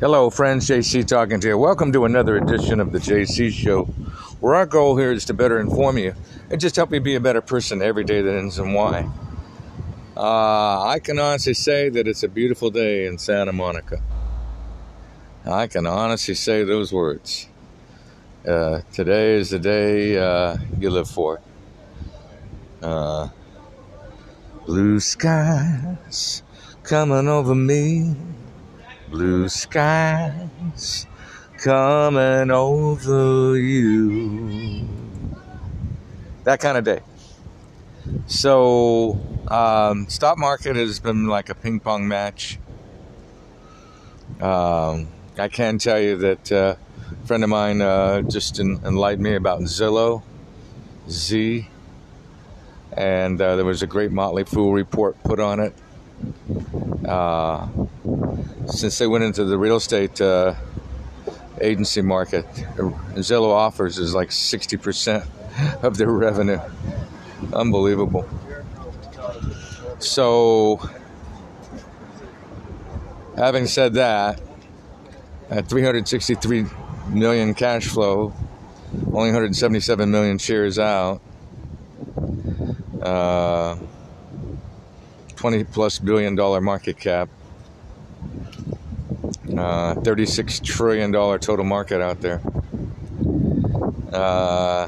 Hello, friends. JC talking to you. Welcome to another edition of the JC Show, where our goal here is to better inform you and just help you be a better person every day that ends in Y. Uh, I can honestly say that it's a beautiful day in Santa Monica. I can honestly say those words. Uh, today is the day uh, you live for. Uh, blue skies coming over me blue skies coming over you. That kind of day. So, um, stock market has been like a ping pong match. Um, I can tell you that uh, a friend of mine uh, just enlightened me about Zillow, Z, and uh, there was a great Motley Fool report put on it. Uh, since they went into the real estate uh, agency market, Zillow offers is like 60% of their revenue. Unbelievable. So, having said that, at 363 million cash flow, only 177 million shares out, uh, 20 plus billion dollar market cap, uh, $36 trillion total market out there. Uh,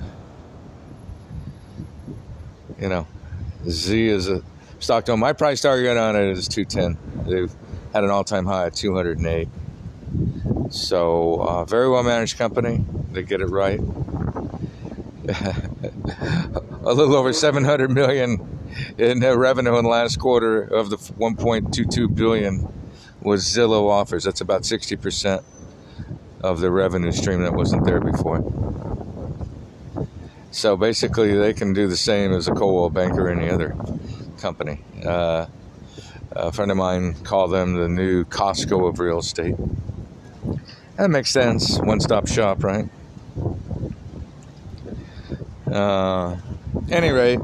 you know, Z is a stock. On my price target on it is 210. They've had an all time high at 208. So, uh, very well managed company. They get it right. a little over 700 million in revenue in the last quarter of the 1.22 billion was Zillow offers. That's about 60% of the revenue stream that wasn't there before. So basically, they can do the same as a Coldwell Bank or any other company. Uh, a friend of mine called them the new Costco of real estate. That makes sense. One stop shop, right? Uh, any rate,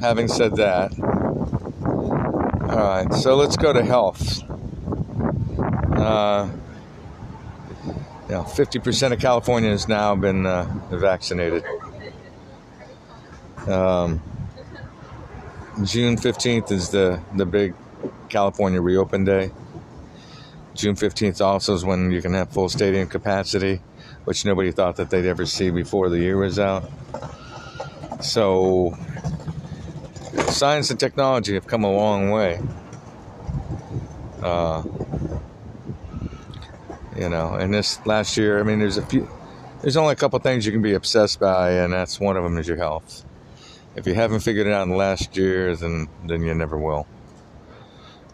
having said that, all right, so let's go to health. Uh, know, 50% of California has now been uh, vaccinated. Um, June 15th is the, the big California reopen day. June 15th also is when you can have full stadium capacity, which nobody thought that they'd ever see before the year was out. So, science and technology have come a long way. Uh, you know, and this last year, I mean, there's a few, there's only a couple things you can be obsessed by, and that's one of them is your health. If you haven't figured it out in the last year, then then you never will.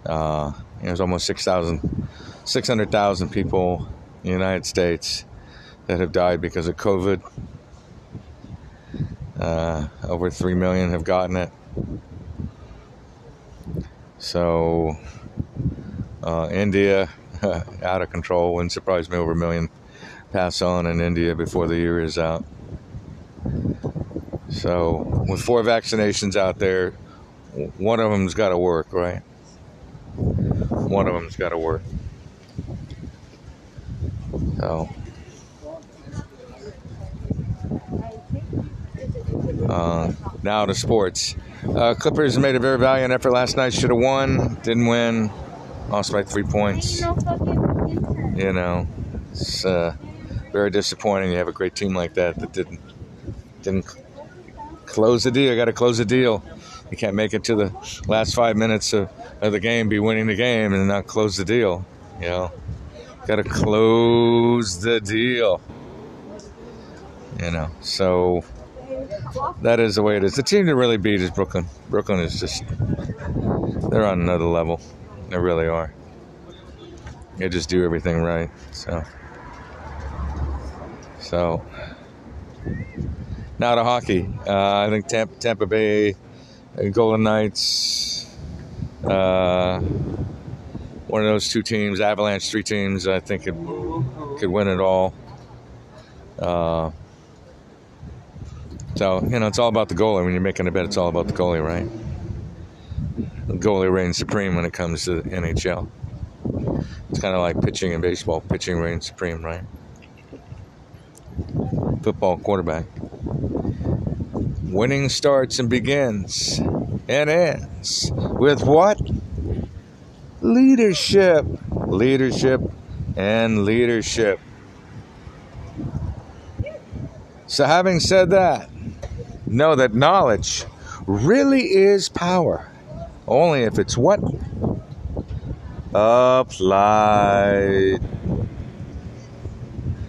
Uh, there's almost 6,000, 600,000 people in the United States that have died because of COVID. Uh, over 3 million have gotten it. So, uh, India, out of control. Wouldn't surprise me over a million pass on in India before the year is out. So, with four vaccinations out there, one of them's got to work, right? One of them's got to work. So, uh, now to sports. Uh, Clippers made a very valiant effort last night. Should have won, didn't win. Lost by three points. You know, it's uh, very disappointing. You have a great team like that that didn't didn't close the deal. Got to close the deal. You can't make it to the last five minutes of, of the game, be winning the game, and not close the deal. You know, got to close the deal. You know, so that is the way it is. The team to really beat is Brooklyn. Brooklyn is just they're on another level. They really are. They just do everything right. So, so now to hockey. Uh, I think Tampa, Tampa Bay, Golden Knights, uh, one of those two teams, Avalanche, three teams. I think could could win it all. Uh, so you know, it's all about the goalie. When you're making a bet, it's all about the goalie, right? The goalie reigns supreme when it comes to NHL. It's kind of like pitching in baseball. Pitching reigns supreme, right? Football quarterback. Winning starts and begins and ends with what? Leadership. Leadership and leadership. So, having said that, know that knowledge really is power. Only if it's what? Applied.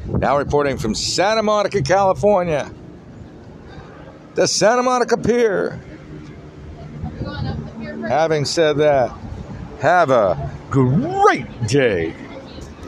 Now reporting from Santa Monica, California. The Santa Monica Pier. Having said that, have a great day.